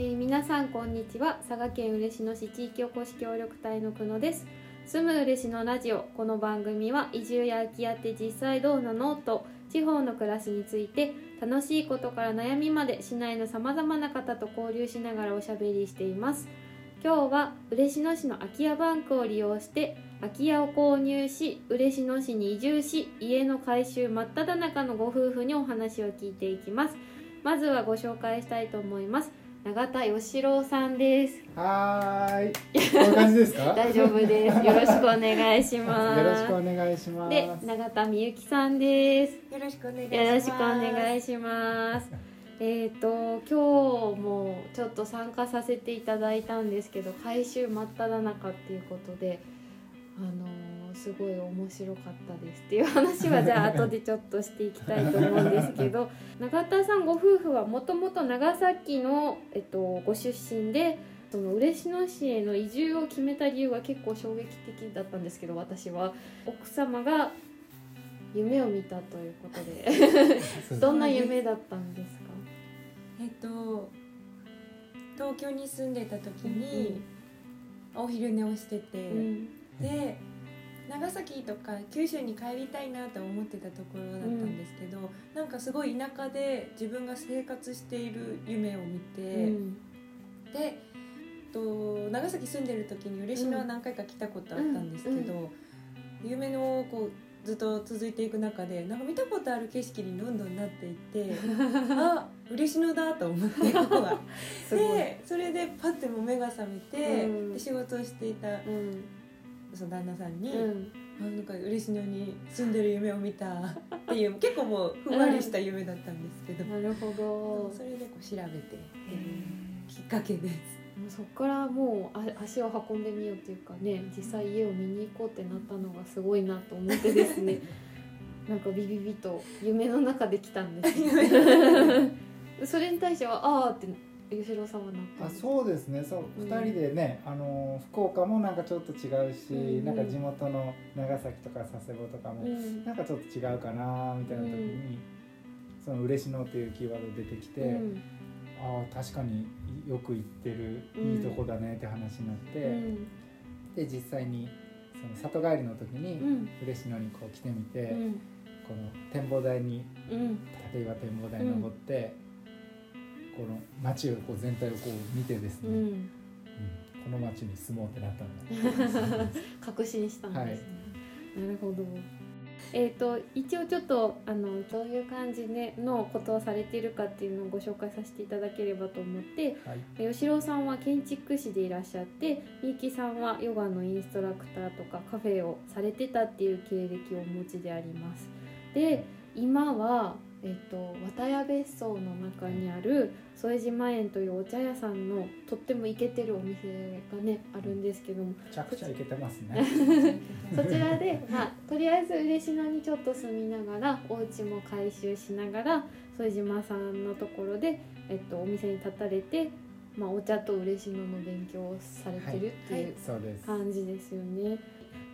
えー皆さんこんにちは。佐賀県嬉野市地域おこし協力隊の久野です。住む嬉野ラジオ。この番組は移住や空き家って実際どうなの？と地方の暮らしについて楽しいことから悩みまで市内のさまざまな方と交流しながらおしゃべりしています。今日は嬉野市の空き家バンクを利用して空き家を購入し嬉野市に移住し家の改修真っ只中のご夫婦にお話を聞いていきます。まずはご紹介したいと思います。永田義郎さんですはーい。こういう感じですか？大丈夫ですよろしくお願いしますよろしくお願いします。で永田美幸さんですよろしくお願いします。よろしくお願いします。えっ、と今日もちょっと参加させていただいたんですけど改修真っ只中っていうことであのーすごい面白かったですっていう話はじゃあ後でちょっとしていきたいと思うんですけど 永田さんご夫婦はもともと長崎の、えっと、ご出身でその嬉野市への移住を決めた理由は結構衝撃的だったんですけど私は奥様が夢を見たということでどんな夢だったんですか？えっと東京に住んでた時にお昼寝をしてて、うん。で長崎とか九州に帰りたいなと思ってたところだったんですけど、なんかすごい田舎で自分が生活している夢を見て、うん。でと長崎住んでる時に嬉野は何回か来たことあったんですけど、夢のこうずっと続いていく中でなんか見たことある景色にどんどんなっていって あ嬉野だと思って ここが。でそれでパッてもう目が覚めて、うん。で仕事をしていたうんその旦那さんに「うん、あなんか嬉野に住んでる夢を見た」っていう結構もうふんわりした夢だったんですけど、なるほど。それでこう調べて、きっかけです。もうそこからもうあ足を運んでみようっていうかね実際家を見に行こうってなったのがすごいなと思ってですね。なんかビビビと夢の中で来たんです それに対してはああって吉郎さんはなあ、そうですね。そう、うん二人でね、あの福岡もなんかちょっと違うし、うんなんか地元の長崎とか佐世保とかも、うん。なんかちょっと違うかなみたいな時に、その嬉野っていうキーワード出てきて、うん。ああ確かによく行ってるうん。いいとこだねって話になって、うん。で実際にその里帰りの時にうん。嬉野にこう来てみて、うん。この展望台にうん。立岩展望台に登って、この街をこう全体をこう見てですね、ううんんこの街に住もうってなったんだ。確信したんですね、なるほど。えー、と一応ちょっとあのどういう感じでのことをされているかっていうのをご紹介させていただければと思ってはい。吉郎さんは建築士でいらっしゃってみゆきさんはヨガのインストラクターとかカフェをされてたっていう経歴をお持ちであります。で今は、えっと綿屋別荘の中にある副島園というお茶屋さんのとってもイケてるお店がねあるんですけどもめちゃくちゃ行けてますね そちらで、まあ、とりあえず嬉野にちょっと住みながらお家も改修しながら副島さんのところで、えっと、お店に立たれて、まあ、お茶と嬉野の勉強をされてるっていう感じですよね。やっ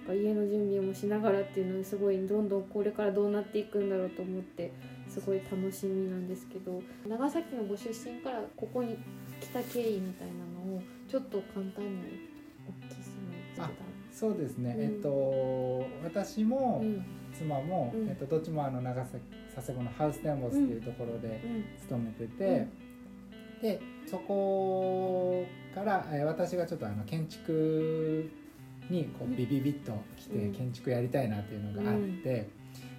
ぱ家の準備もしながらっていうのはすごいどんどんこれからどうなっていくんだろうと思ってすごい楽しみなんですけど長崎のご出身からここに来た経緯みたいなのをちょっと簡単にお聞きするのそうですね、うん。えっと私もうん。妻も、うん。えっと、どっちもあの長崎佐世保のハウステンボスっていうところでうん。勤めてて、でそこから、えー私がちょっとあの建築にこうん。うビビビッと来てうん。建築やりたいなっていうのがあって、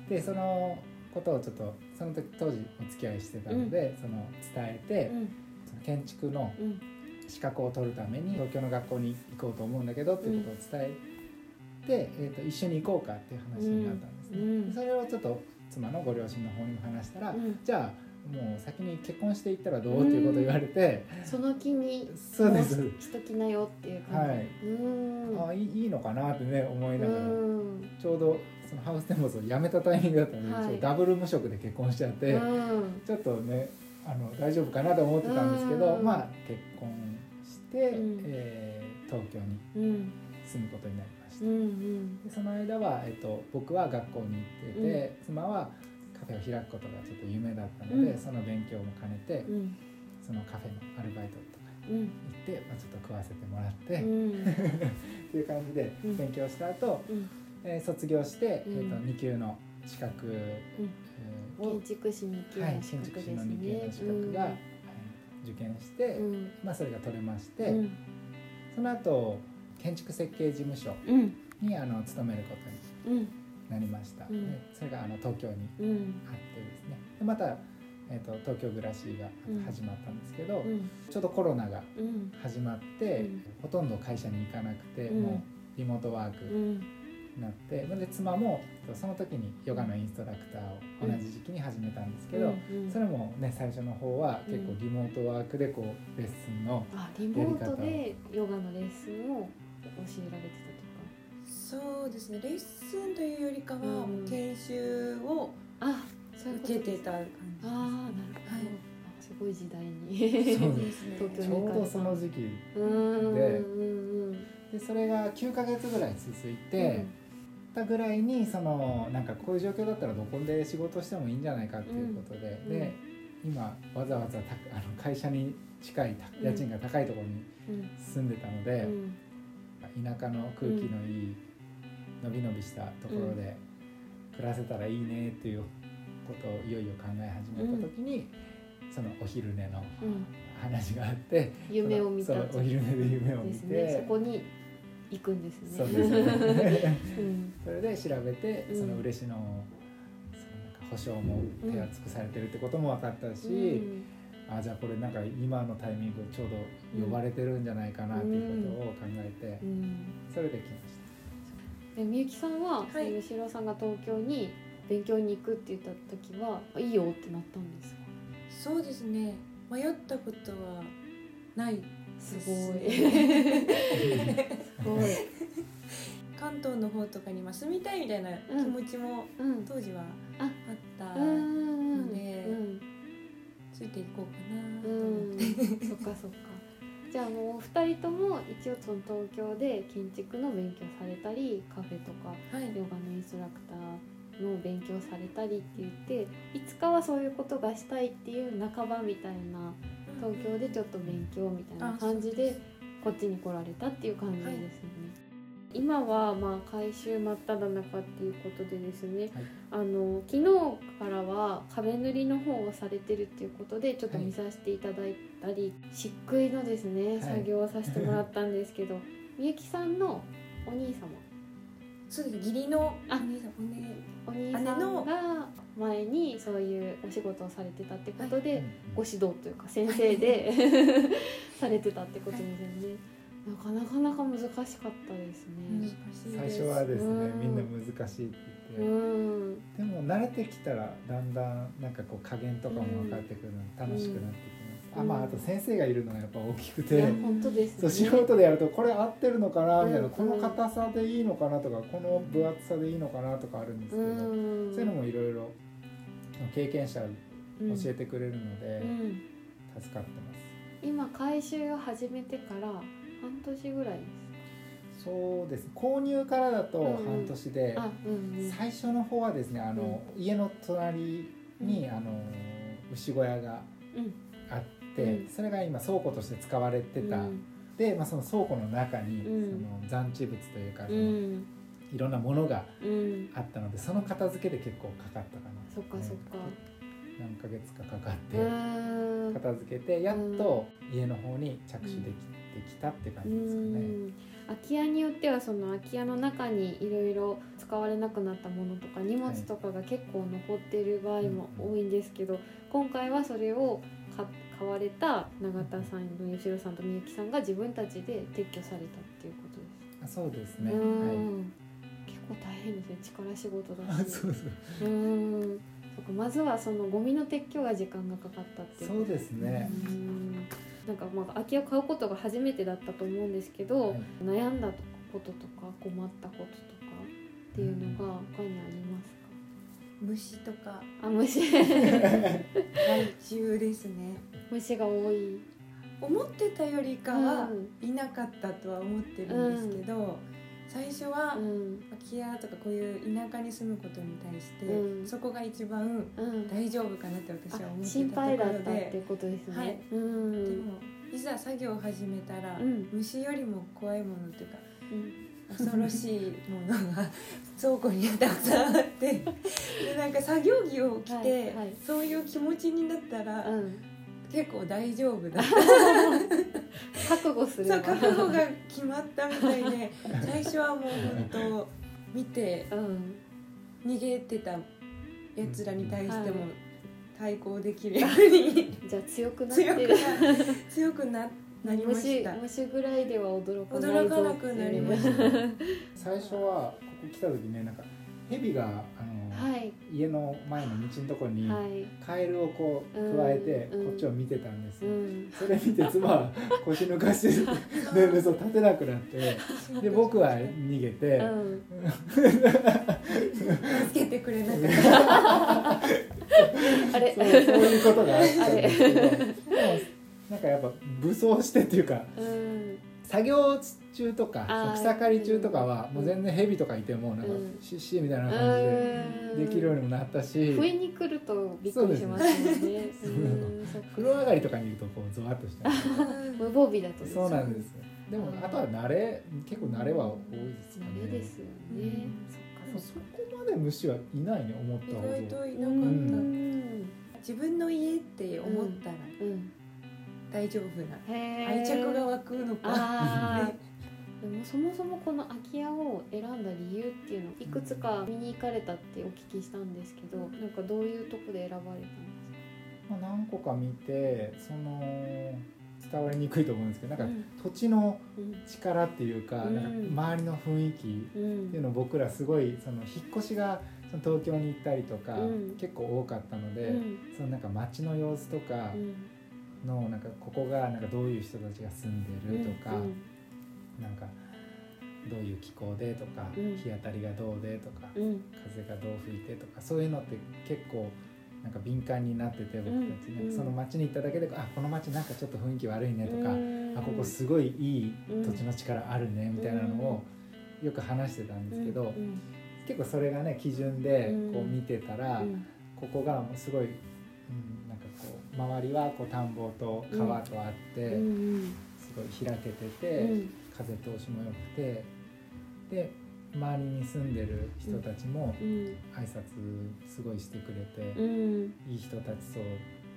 でそのことをちょっとその時当時お付き合いしてたので、その伝えて、建築のうん。資格を取るために東京の学校に行こうと思うんだけどっていうことを伝えて、えー、と一緒に行こうかっていう話になったんですね。それをちょっと妻のご両親の方にも話したら、うん。じゃあもう先に結婚していったらどうっていうことを言われて、その気にそうです。もしときなよっていう感じ、はい、うん。あいいいいのかなってね思いながら、うん。ちょうどそのハウステンボスを辞めたタイミングだったので、はい。ダブル無職で結婚しちゃって、うん。ちょっとねあの大丈夫かなと思ってたんですけど、うん。まあ結婚して、うん。えー東京にうん。住むことになりました。うんうん。でその間は、えっと、僕は学校に行ってて、妻はカフェを開くことがちょっと夢だったので、うん。その勉強も兼ねて、うん。そのカフェのアルバイトとかうん。って、まあ、ちょっと食わせてもらって、っうん。ていう感じでうん。勉強した後、うんえー卒業して、うん。えー、と2級の資格、え建築士2級はい建築士の格ですね2級の資格が、はい受験して、うん。まあ、それが取れまして、うん。その後建築設計事務所うん。にあの勤めることうん。になりました、うん。でそれがあの東京にうん。あってですね。でまた、えー、と東京暮らしがうん始まったんですけど、うん。ちょうどコロナがうん。始まって、うん。ほとんど会社に行かなくて、うん。もうリモートワークなって、で妻もその時にヨガのインストラクターを同じ時期に始めたんですけど、うんそれもね最初の方は結構リモートワークでこうレッスンのあリモートでヨガのレッスンを教えられてそうですね。レッスンというよりかはうん。研修を受けてた感ああなるほど、はい。あすごい時代にじそうですね。東京ちょうどその時期うーんでうんでそれが9ヶ月ぐらい続いて、たぐらいにそのなんかこういう状況だったらどこで仕事してもいいんじゃないかっていうことで、うん。で今わざわざたあの会社に近い家賃が高いところにうん。住んでたのうで、ん田舎の空気のいいのびのびしたところで暮らせたらいいねっていうことをいよいよ考え始めた時に、そのお昼寝のうん。話があって夢を見た。お昼寝で夢を見て、ね。そこに行くんですね。そうですね。うん。それで調べて、うん。その嬉野の保証も手厚くされてるってことも分かったし、うん。あじゃあこれなんか今のタイミングちょうど呼ばれてるんじゃないかなっていうことを考えて、うん。それで来ました。でみゆきさんは、はい。吉郎さんが東京に勉強に行くって言った時はいいよってなったんですか？そうですね。迷ったことはないすごい。ですすごい。関東の方とかにまあ住みたいみたいな気持ちもうん。当時はああったのでうん。ついていこうかなとう思ってん。そっかそっかじゃあもうお二人とも一応その東京で建築の勉強されたりカフェとかはいヨガのインストラクターの勉強されたりって言っていつかはそういうことがしたいっていう半ばみたいな東京でちょっと勉強みたいな感じでこっちに来られたっていう感じですよね。今はまあ改修真っ只中っていうことでですね、はい。あの昨日からは壁塗りの方をされてるっていうことでちょっと見させていただいたり、漆喰のですねい。作業をさせてもらったんですけど、みゆきさんのお兄様そうです義理のあお姉さんお姉お兄さんが前にそういうお仕事をされてたってことで、ご指導というか先生で されてたってことですよね。なかなかなか難しかったです難ね。最初はですね、うんみんな難しいってう言って、ん、でも慣れてきたらだんだんなんかこう加減とかも分かってくるので楽しくなってきあまああと先生がいるのがやっぱ大きくいて、や本当ですそうね。素人でやるとこれ合ってるのかなみたいな、うん。この硬さでいいのかなとかこの分厚さでいいのかなとかあるんですけど、うん、そういうのもいろいろ経験者うん教えてくれるのでうん、助かってます、今改修を始めてから半年ぐらいでそうです。購入からだとうん。うん半年で。最初の方はですねあの、家の隣に、うん。あの牛小屋がうん。あって、うんそれが今倉庫として使われてた、うん。で、まあ、その倉庫の中に、うん。その残地物というか、うそのん、いろんなものがうん、あったのでその片付けで結構かかったかな。そっかそっか。何ヶ月かかかってうん。片付けてやっと家の方に着手できてきたって感うじですかね。ん。空き家によってはその空き家の中にいろいろ使われなくなったものとか荷物とかが結構残っている場合も多いんですけど、今回はそれをか買われた永田さんの吉野さんとみゆきさんが自分たちで撤去されたっていうことです。あそうですね。うはい。ん結構大変ですね力仕事だし。あそうそううんそっかまずはそのゴミの撤去が時間がかかったっていうそうですね。うんなんかまあ空き家を買うことが初めてだったと思うんですけど、はい悩んだこととか困ったこととかっていうのが他にありますか、虫とか。あ虫。害虫ですね。虫が多い。思ってたよりかはいなかったとは思ってるんですけど、最初はうん。空き家とかこういう田舎に住むことに対して、うん。そこが一番うん。大丈夫かなって私は思あって心配たところだったってでことですね、はい。うん。でもいざ作業を始めたら、うん。虫よりも怖いものっていうかうん恐ろしいものが倉庫にたくさんあってでなんか作業着を着て、はいはい。そういう気持ちになったら、うん。結構大丈夫だ。覚悟すればそう覚悟が決まったみたいで最初はもう本当見てうん。逃げてたやつらに対してはい。も対抗できるように。じゃあ強くなって。強くるな強くななりまし虫た。虫ぐらいでは驚かないぞ。驚かなくなりました。最初はここ来た時ねなんか蛇があの、はい。家の前の道のところにはい。カエルをこううん加えてうん。こっちを見てたんですよ、うん。それ見て妻は 腰抜かしてででそう立てなくなってで僕は逃げて、うん。助けてくれなかった。あれ。そうそういうことがあったんですけどなんかやっぱ武装してっていうかうん。作業中とか草刈り中とかはうん。もう全然蛇とかいてもなんかうん。シッシーみたいな感じでうん。できるようにもなったし。不意に来るとびっくりしますもん。ね風呂上がりとかにいるとこうゾワッとして無防備だとねそうなんですでもあとは慣れ結構慣れは多いですかね。慣れですよね。うん。そこまで虫はいないね思ったほど。意外といなかった、うん。自分の家って思ったらうん大丈夫な、愛着が湧くのか。でもそもそもこの空き家を選んだ理由っていうのいくつか見に行かれたってお聞きしたんですけどなんかどういうとこで選ばれたんですまあ、何個か見てその伝わりにくいと思うんですけどなんかか土地のうん力っていうか,、うん。なんか周りの雰囲気うん。っていうのを僕らすごいその引っ越しがその東京に行ったりとか、うん。結構多かったので、うん。そのなんか街の様子とかうんのなんかここがなんかどういう人たちが住んでるとか、うんなんかどういう気候でとか、うん。日当たりがどうでとか、うん。風がどう吹いてとかそういうのって結構なんか敏感になってて僕たち、うん。なんかその街に行っただけであこの街なんかちょっと雰囲気悪いねとか、うん。あここすごいいいうん土地の力あるねみたいなのをよく話してたんですけど、うん。結構それがね基準でうん。こう見てたら、うん。ここがもうすごい、うん、周りはこう田んぼと川とあって、うんすごい開けてて、うん。風通しも良くてで周りに住んでる人たちもうん。挨拶すごいしてくれて、うん。いい人たちそう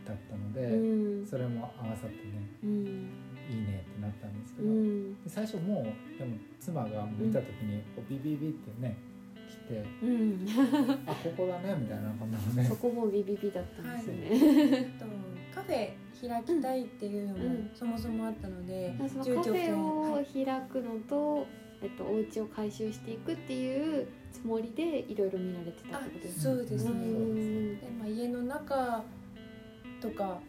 だったのうで、ん。それも合わさってねうん。いいねってなったんですけうど、最初もうでも妻が見た時にこうビビビってねうん「あここだね」みたいなこんなのね。そこもビビビだったんですね。あとカフェ開きたいっていうのもうん。そもそもあったので、そのカフェを開くのと、えっと、お家を改修していくっていうつもりでいろいろ見られてたあってことですそうですね、うん。でまあ、家の中とか、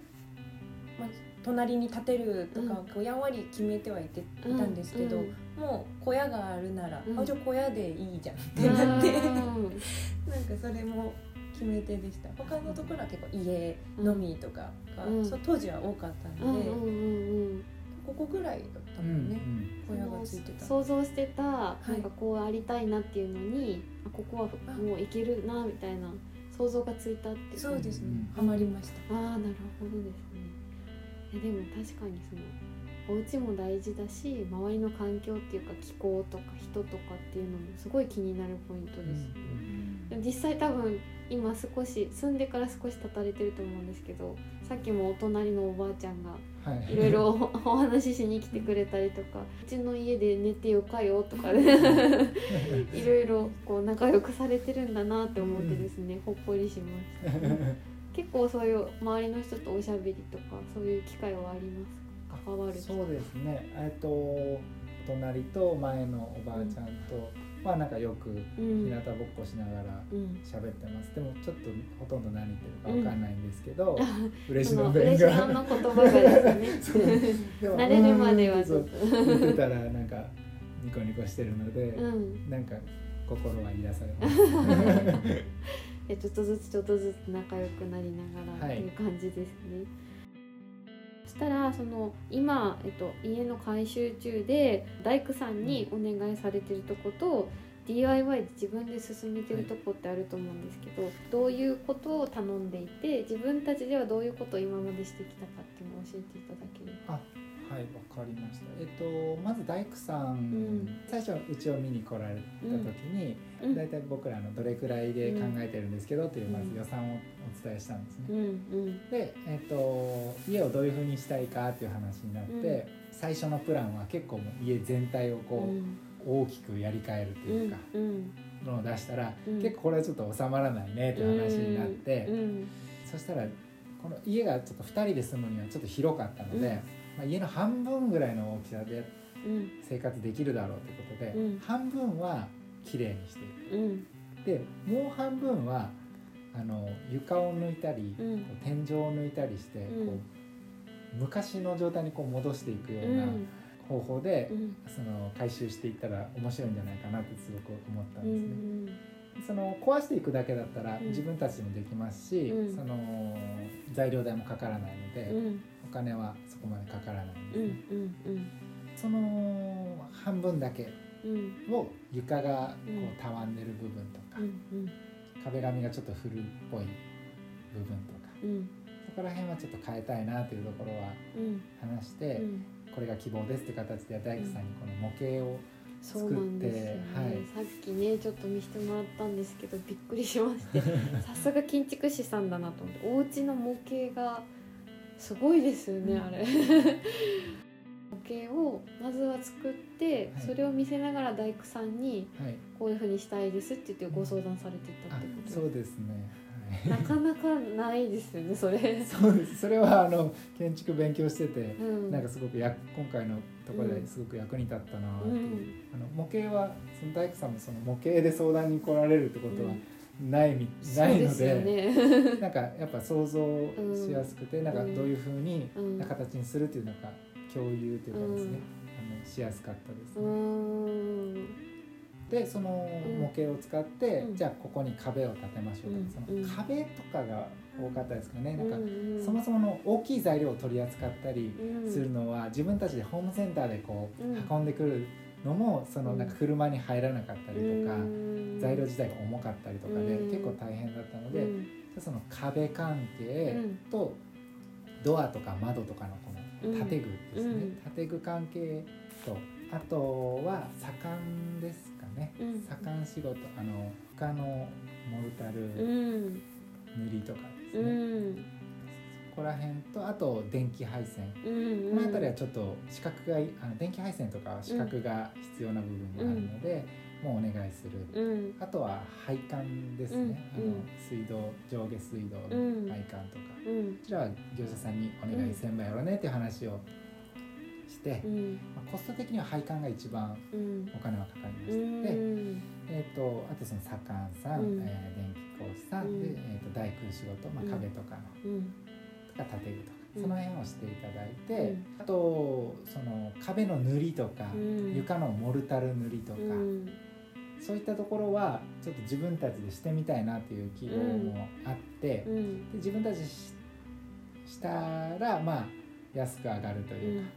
まあ、隣に建てるとか、こうやんわり決めてはいていたんですけど、うんもう小屋があるなら、うん。あじゃあ小屋でいいじゃんってなって、うん。なんかそれも決め手でした。他のところは結構家のみとかが、うん。そう当時は多かったので、うんうんうんうん。ここぐらいだったうんもんね、うん。小屋がついてた想像してたい。なんかこうありたいなっていうのに、あここはもういけるなみたいな想像がついたっていう。そうですね、うんハマりました。ああなるほどですね。えでも確かにそのお家も大事だし周りの環境っていうか気候とか人とかっていうのもすごい気になるポイントです、でも実際多分今少し住んでから少し経たれてると思うんですけどさっきもお隣のおばあちゃんがはい。いろいろお お話ししに来てくれたりとかうちの家で寝てよかよとかで いろいろこう仲良くされてるんだなって思ってですね、ほっこりしました、結構そういう周りの人とおしゃべりとかそういう機会はあります。か関わる。そうですね。えっと隣と前のおばあちゃんとはなんかよくうん。日向ぼっこしながらうん。喋ってます。でもちょっとほとんど何言ってるかわかんないんですけど、嬉しそのの弁嬉しのがの言葉がですね。慣れるまではちょっと。言ってたらなんかニコニコしてるので、うん。なんか心は癒されます。でちょっとずつちょっとずつ仲良くなりながらはいっていう感じですね、そしたらその今、えっと、家の改修中で大工さんにお願いされてるとこと、DIY で自分で進めてるとこってあると思うんですけど、どういうことを頼んでいて自分たちではどういうことを今までしてきたかっていうのを教えていただはいわかりました。えっとまず大工さん、ん。最初うちを見に来られた時に、うん。大体僕らのどれくらいで考えてるんですけどっていううんまず予算をお伝えしたんですね、うんうん。で、えっと家をどういうふうにしたいかっていう話になって、うん。最初のプランは結構もう家全体をこう、うん。大きくやり替えるとういうか、のを出したら、うん。結構これはちょっと収まらないねっていう話になって、うんそしたらこの家がちょっと2人で住むにはちょっと広かったので、うんまあ、家の半分ぐらいの大きさでうん生活できるだろうということで、うん。半分は綺麗にしていく。うん。でもう半分はあの床を抜いたり、うん。天井を抜いたりして、うん。こう昔の状態にこう戻していくよううなん。方法で、うん。その回収していったら面白いんじゃないかなってすごく思ったうんですね。んその壊していくだけだったらうん。自分たちでもできますし、うん。その材料代もかからないので、うんお金はそこまでかからない。んですうんね。うん。その半分だけうん。を床がこうんうたわんでる部分とか、うん壁紙がちょっと古っぽい部分とかうん。そこら辺はちょっと変えたいなというところはうん話して、うん。これが希望ですって形で大工さんにこの模型をそうなんですよね、はい。さっきねちょっと見せてもらったんですけどびっくりしましてさすが建築士さんだなと思ってお家の模型がすごいですよね、うん。あれ。模型をまずは作って、はい。それを見せながら大工さんにはい。こういうふうにしたいですって言ってご相談されてたあってことそうですね。はい。なかなかないですよねそれ。そうです。それはあの建築勉強してて、うん、なんかすごくや今回のところですごく役に立ったなっていう、うん。あの模型はその大工さんもその模型で相談に来られるってことはないみ、ないのでね。なんかやっぱ想像しやすくて、なんかどういうふうにうん。な形にするっていうのが共有というかですね、うん。あのしやすかったですうね。ん。でその模型を使って、うん。じゃあここに壁を建てましょうとか、うん。その壁とかが多かったですかね、なんかうんうんそもそもの大きい材料を取り扱ったりうんするのは自分たちでホームセンターでこううん。運んでくるのもそのうんなんか車に入らなかったりとかうん。材料自体が重かったりとかでうん。結構大変だったのでうん。その壁関係とドアとか窓とかのこの建具ですね。うん。建具関係とあとは左官ですかね。うん。左官仕事あの床のモルタうルん。塗りとかですうねんそこら辺とあと電気配線。うんこの辺りはちょっと資格がいあの電気配線とかは資格が必要な部分があるので、もうお願いする、うん。あとは配管ですね、うん。あの水道上下水道うんの配管とか、うん。こちらは業者さんにお願いせんばやろねっていう話をして、うん。まあコスト的には配管が一番うん。お金はかかりまうした、で、ん。えー、とあとその左官さん、うん。えー電気工事さん、うん。で、えー、と大工仕事、まあ、うん。壁とかの、うんとか建具とか、うん。その辺をしていただいて、うん。あとその壁の塗りとか、うん。床のモルタル塗りとか、うん。そういったところはちょっと自分たちでしてみたいなっていう希望もあって、でうん。自分たちししたらまあ安く上がるとういうか、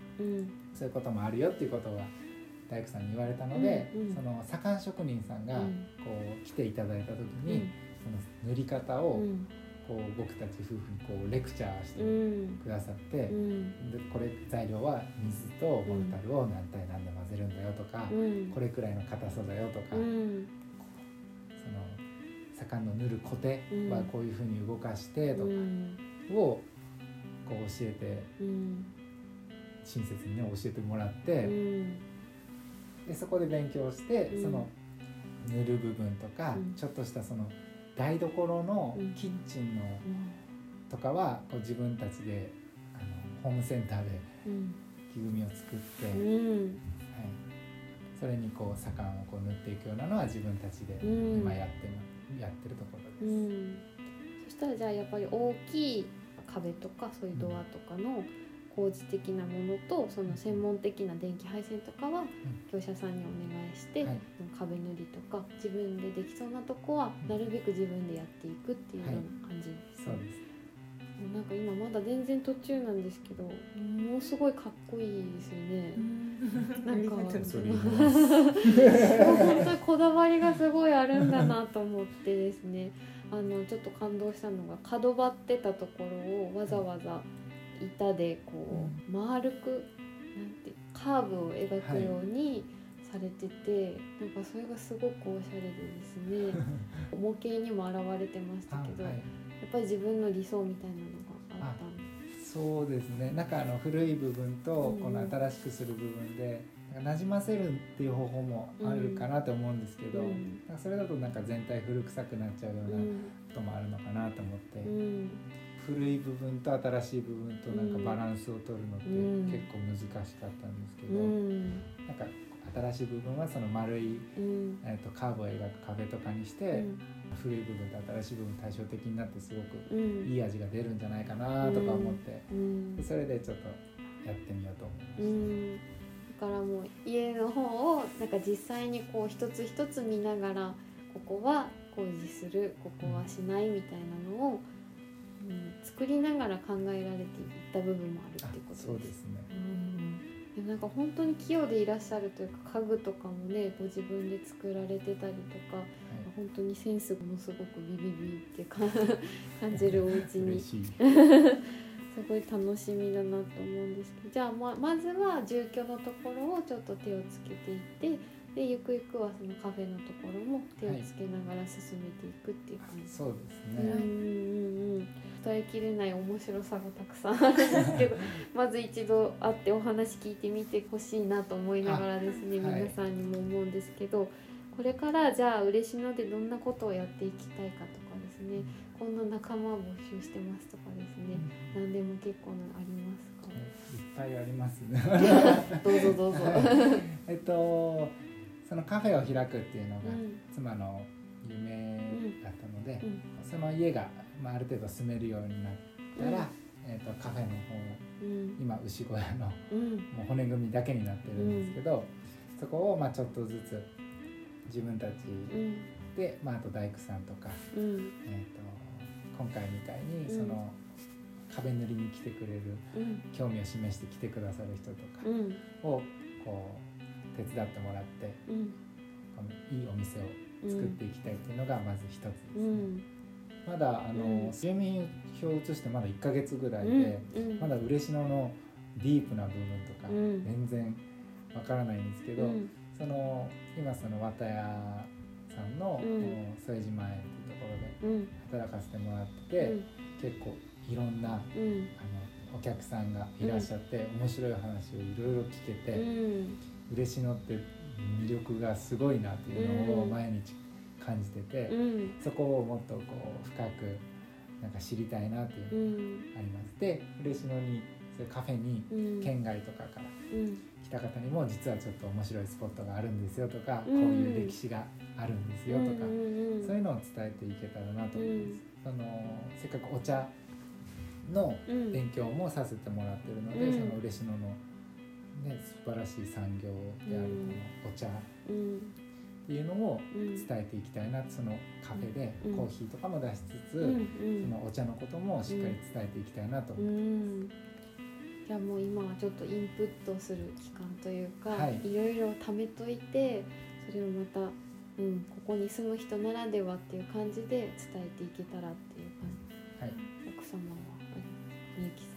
そういうこともあるよっていうことは大工さんに言われたので、その左官職人さんがうん。こう来ていただいた時に、その塗り方をうんこう僕たち夫婦にこうレクチャーしてうん。くださって、うん。でこれ材料は水とモルタルを何対何で混ぜるんだよとか、うん。これくらいの硬さだよとか、うん。その左官の塗るコテはこういうふうに動かしてとかうん。をこう教えてうん。親切にね教えてもらっうて、ん。でそこで勉強して、うん。その塗る部分とか、うん。ちょっとしたその台所のうん。キッチンのとかはこう自分たちであのホームセンターでうん。木組みを作って、はい、うんそれにこう左官をこう塗っていくようなのは自分たちでうん。今やってま、やってるところうです。ん。そしたらじゃあやっぱり大きい壁とかそういうドアとかの工事的なものとその専門的な電気配線とかは業者さんにお願いして、はい。壁塗りとか自分でできそうなとこはなるべく自分でやっていくっていうような感じですそうです。なんか今まだ全然途中なんですけどもうすごいかっこいいですよね。なんか本当にこだわりがすごいあるんだなと思ってですね。あのちょっと感動したのが角張ってたところをわざわざ板でこう丸くてカーブを描くようにされてて、なんかそれがすごくおしゃれでですね 模型にも現れてましたけど、あはい。やっぱり自分の理想みたいなのがあったんで。す。そうですね。なんかあの古い部分とうん。うんこの新しくする部分でなんか馴染ませるっていう方法もあるかなと思うんですけど、うん。それだとなんか全体古臭くなっちゃうようなこうんともあるのかなと思って、うん古い部分と新しい部分となんかバランスを取るのってうん。結構難しかったんですけうど、ん。なんか新しい部分はその丸い、うん。えー、とカーブを描く壁とかにして、うん。古い部分と新しい部分対照的になってすごくうん。いい味が出るんじゃないかなとか思って、うん。でそれでちょっとやってみようと思いました。うん。だからもう家の方をなんか実際にこう一つ一つ見ながらここは工事するここはしないみたいなのを、うん、作りながら考えられていった部分もあるってことです。そうですね。うんでもなんか本当に器用でいらっしゃるというか家具とかもねご自分で作られてたりとかはい本当にセンスもすごくビビビってか感じるお家に。すごい楽しみだなと思うんですけどじゃあままずは住居のところをちょっと手をつけていってでゆくゆくはそのカフェのところも手をつけながら進めていくっていう感じ、そうですうんうんね。うん。伝えきれない面白さがたくさんあるんですけど まず一度会ってお話聞いてみてほしいなと思いながらですね、あはい。皆さんにも思うんですけどこれからじゃあ嬉野でどんなことをやっていきたいかとかですねこんな仲間を募集してますとかですね何でも結構なありますか？いっぱいあります。ね。どうぞどうぞ。えっとそのカフェを開くっていうのがうん。妻の夢だったので、うん。その家が、まあ、ある程度住めるようになったら、えっとカフェの方うん。今牛小屋のうん。もう骨組みだけになってるんですけど、そこをまあちょっとずつ自分たちうん。で、まあ、あと大工さんとか、うん。えー、と今回みたいにその、壁塗りに来てくれるうん。興味を示して来てくださる人とかうん。をこう手伝ってもらってうん。このいいお店を作っていきたいっていうのがまず一つですね。うん。まだあの、うん。住民票を移してまだ1ヶ月ぐらいうん。で、うん。まだ嬉野のディープな部分とかうん。全然わからないんですけど、うん。その今その綿屋さんの、うん。副島園っていうところでうん。働かせてもらってて、結構いろんなあのうんお客さんがいらっしゃって、面白い話をいろいろ聞けて、うん嬉野って魅力がすごいなっていうのをうん。毎日感じてて、うん。そこをもっとこう深くなんか知りたいなっていううのん。があります。で嬉野にそういうカフェにうん。県外とかからうん。来た方にも実はちょっと面白いスポットがあるんですよとか、うん。こういう歴史があるんですよとか、うんそういうのを伝えていけたらなと思います。そのせっかくお茶のうん。勉強もさせてもらってるので、うん。その嬉野の、ね、素晴らしい産業であるうんこのお茶っうんていうのをうん。伝えていきたいなそのカフェでうん。コーヒーとかも出しつつ、うんそのお茶のこともしっかり伝えていきたいなと。う思いん。じゃあもう今はちょっとインプットする期間というか、はい。い、ろいろ貯めといてそれをまた、うん、ここに住む人ならではっていう感じで伝えていけたらっていう感じ。ます。はい。奥様はみゆきさそうですね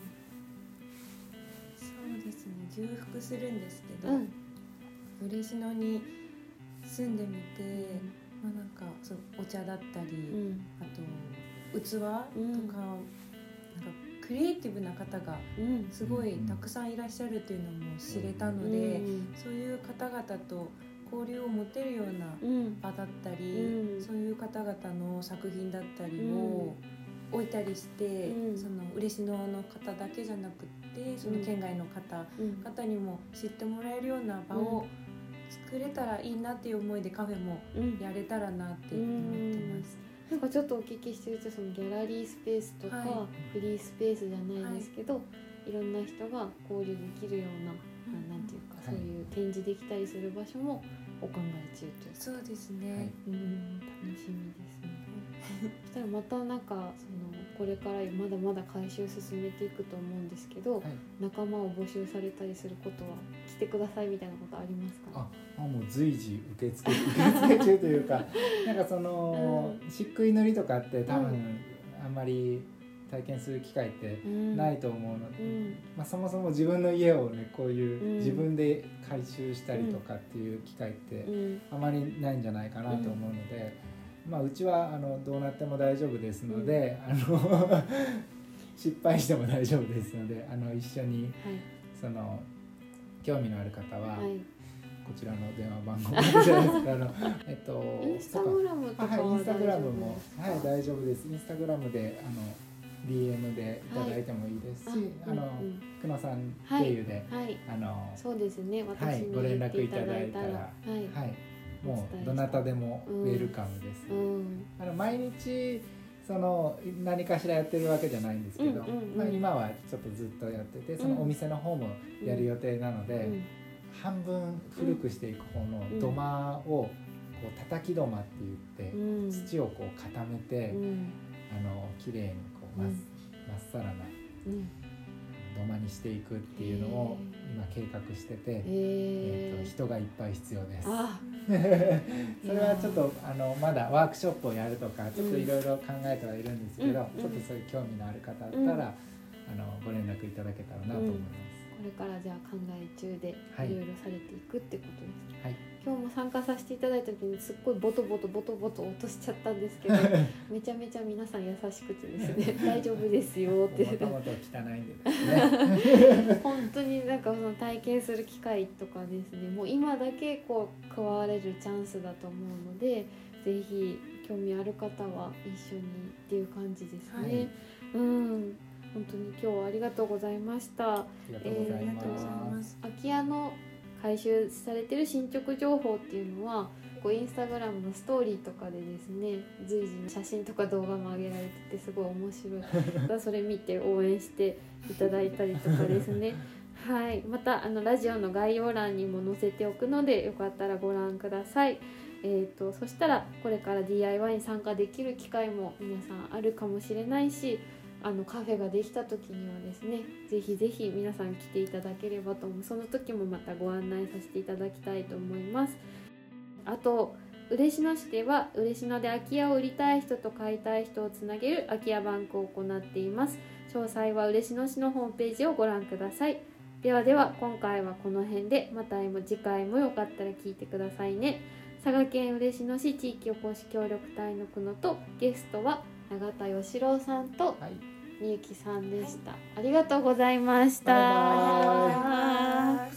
重複するんですけん。ど、嬉野に住んでみて、まあ、なんかそうお茶だったり、うん。あと器とか、うん。なんかクリエイティブな方がうん。すごいたくさんいらっしゃるっていうのも知れたので、うん。そういう方々と交流を持てるようなうん。場だったり、うん。そういう方々の作品だったりを置いたりして、うん。その嬉野の方だけじゃなくってその県外の方、うん。方にも知ってもらえるような場を作れたらいいなっていう思いでカフェもうん。やれたらなって思ってます。なんかちょっとお聞きしてるとそのギャラリースペースとか、はフリースペースじゃないですけど、い、ろんな人が交流できるような、うん。なんていうか、はい。そういう展示できたりする場所もお考え中というそうですはい。ね。うん。楽しみです。ね。そしたらまたなんかそのこれからまだまだ改修進めていくと思うんですけど、はい。仲間を募集されたりすることは来てくださいみたいなことありますか、ああもう随時受付受付中というか なんかその、う漆喰塗りとかって多分、うん。あんまり体験する機会ってうん。ないと思うので、うん。まあ、そもそも自分の家をねこういううん。自分で改修したりとかっていう機会ってうん。あまりないんじゃないかなと思うので、まあ、うちはあのどうなっても大丈夫ですので、あの 失敗しても大丈夫ですのであの一緒にはい。その興味のある方は、はい。こちらの電話番号あの えっとインスタグラムとかあはい、インはスタグラムもはい大丈夫です。インスタグラムであの DM でいただいてもいいですし、あのうんうん。久野さんはい経由で、はい。あのそうですね。私にご連絡いただいたら。はい。はい、もうどなたでもウェルカムです。うん。あの毎日その何かしらやってるわけじゃないんですけど、まあ今はちょっとずっとやってて、そのお店の方もやる予定なので、うん。半分古くしていく方の土間をこう叩き土間って言って、うん。土をこう固めて、うん。あの綺麗にこうまっ,、さらなうん。土間にしていくっていうのを今計画してて、えー。えーと人がいっぱい必要です。あそれはちょっとあのまだワークショップをやるとかちょっといろいろ考えてはいるんですけど、うん。ちょっとそういう興味のある方だったら、うん。あのご連絡いただけたらなと思います。これからじゃあ考え中ではいいろいろされていくってことですね、はい今日も参加させていただいた時にすっごいボトボトボトボト落としちゃったんですけどめちゃめちゃ皆さん優しくてですね大丈夫ですよって。本当になんかその体験する機会とかですねもう今だけこう加われるチャンスだと思うのでぜひ興味ある方は一緒にっていう感じですね、はいうん本当に今日はありがとうございました。ありがとうございま。ます。す空き家の回収されてる進捗情報っていうのはこうインスタグラムのストーリーとかでですね随時写真とか動画も上げられててすごい面白い。またそれ見て応援していただいたりとかですね。はい。またあのラジオの概要欄にも載せておくのでよかったらご覧ください。えー、とそしたらこれから DIY に参加できる機会も皆さんあるかもしれないしあのカフェができた時にはですねぜひぜひ皆さん来ていただければと思う。その時もまたご案内させていただきたいと思います。あと嬉野市では嬉野で空き家を売りたい人と買いたい人をつなげる空き家バンクを行っています。詳細は嬉野市のホームページをご覧ください。ではでは今回はこの辺でまた次回もよかったら聞いてくださいね。佐賀県嬉野市地域おこし協力隊の久野とゲストは永田義郎さんとはい。みゆきさんでした、ありがとうございました。バイバ